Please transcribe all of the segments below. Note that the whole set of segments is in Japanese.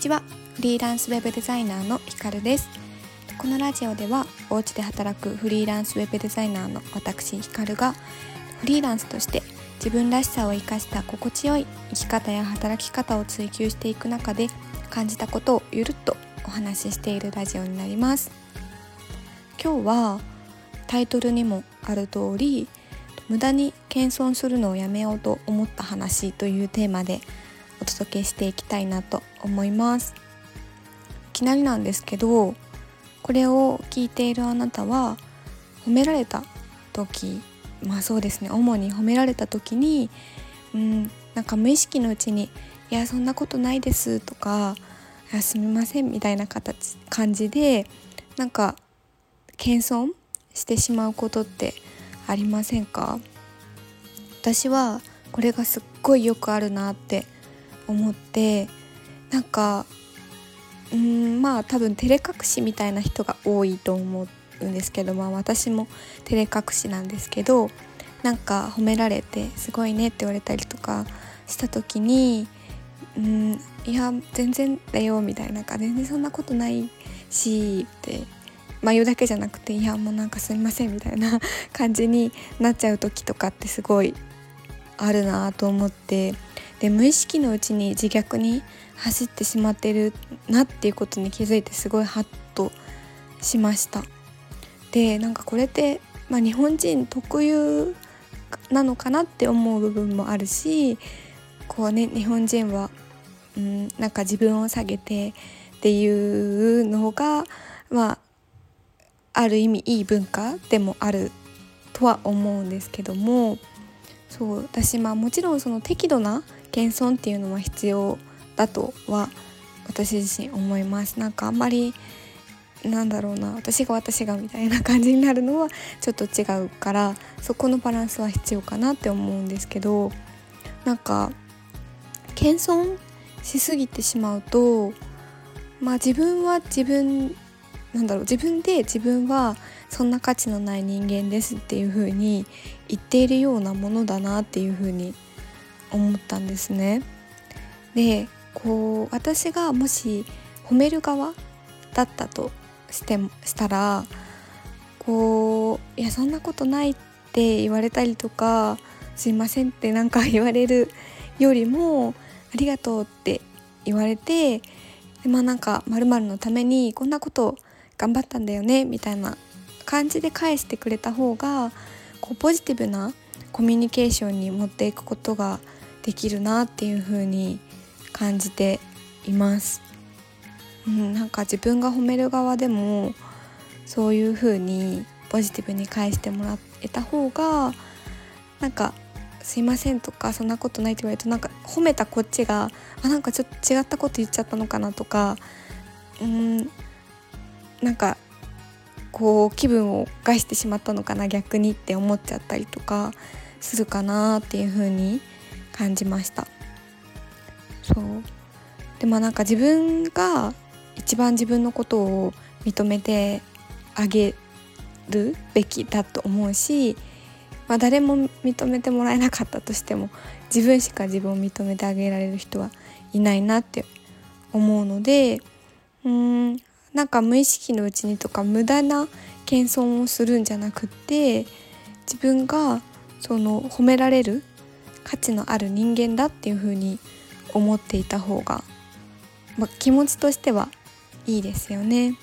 ちは。フリーランスウェブデザイナーのひかるです。このラジオではお家で働くフリーランスウェブデザイナーの私ひかるがフリーランスとして自分らしさを生かした心地よい生き方や働き方を追求していく中で感じたことをゆるっとお話ししているラジオになります。今日はタイトルにもある通り無駄に謙遜するのをやめようと思った話というテーマでお届けしていきたいなと思います。いきなりなんですけどこれを聞いているあなたは褒められた時まあそうですね主に褒められた時にうんなんか無意識のうちに「いやそんなことないです」とか「すみません」みたいな形感じでなんか謙遜してしまうことってありませんか？私はこれがすっごいよくあるなって思ってなんかうんまあ多分照れ隠しみたいな人が多いと思うんですけどまあ私も照れ隠しなんですけどなんか褒められてすごいねって言われたりとかした時にうんいや全然だよみたいなか全然そんなことないしってまあ言うだけじゃなくていやもうなんかすみませんみたいな感じになっちゃう時とかってすごいあるなと思ってで無意識のうちに自虐に走ってしまってるなっていうことに気づいてすごいハッとしました。でなんかこれって、まあ、日本人特有なのかなって思う部分もあるしこうね日本人は、うん、なんか自分を下げてっていうのがまあある意味いい文化でもあるとは思うんですけどもそう私まあもちろんその適度な謙遜っていうのは必要だとは私自身思います。なんかあんまりなんだろうな私が私がみたいな感じになるのはちょっと違うから そこのバランスは必要かなって思うんですけどなんか謙遜しすぎてしまうとまあ自分は自分なんだろう自分で自分はそんな価値のない人間ですっていう風に言っているようなものだなっていう風に思ったんですね。でこう私がもし褒める側だったとしてしたらこう「いやそんなことない」って言われたりとか「すいません」ってなんか言われるよりも「ありがとう」って言われてまあなんか「まるのためにこんなこと頑張ったんだよね」みたいな感じで返してくれた方がこうポジティブなコミュニケーションに持っていくことができるなっていう風に感じています。うん、なんか自分が褒める側でもそういう風にポジティブに返してもらえた方がなんか「すいません」とか「そんなことない」って言われるとなんか褒めたこっちがあなんかちょっと違ったこと言っちゃったのかなとかうんなんかこう気分を害してしまったのかな逆にって思っちゃったりとかするかなっていう風に感じました。そう。でもなんか自分が一番自分のことを認めてあげるべきだと思うし、まあ、誰も認めてもらえなかったとしても自分しか自分を認めてあげられる人はいないなって思うのでうんなんか無意識のうちにとか無駄な謙遜をするんじゃなくって自分がその褒められる価値のある人間だっていう風に思っていた方が、ま、気持ちとしてはいいですよね。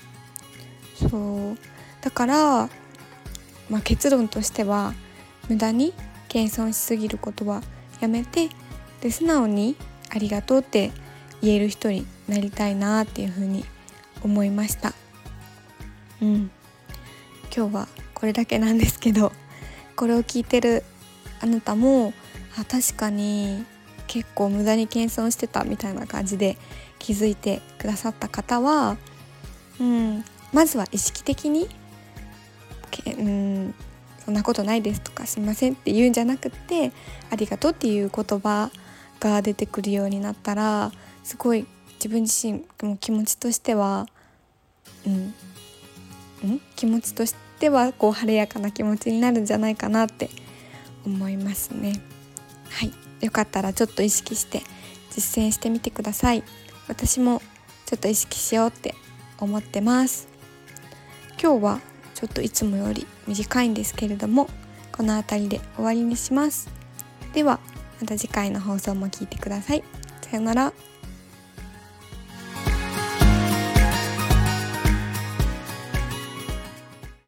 そうだから、ま、結論としては無駄に謙遜しすぎることはやめてで素直に「ありがとう」って言える人になりたいなっていう風に思いました。うん、今日はこれだけなんですけど これを聞いてるあなたもあ確かに結構無駄に謙遜してたみたいな感じで気づいてくださった方は、うん、まずは意識的に「うん、そんなことないです」とか「すいません」って言うんじゃなくって「ありがとう」っていう言葉が出てくるようになったらすごい自分自身も気持ちとしては、うん、うん、気持ちとしてはこう晴れやかな気持ちになるんじゃないかなって思いますね。はい。よかったらちょっと意識して実践してみてください。私もちょっと意識しようって思ってます。今日はちょっといつもより短いんですけれどもこの辺りで終わりにします。ではまた次回の放送も聞いてください。さようなら。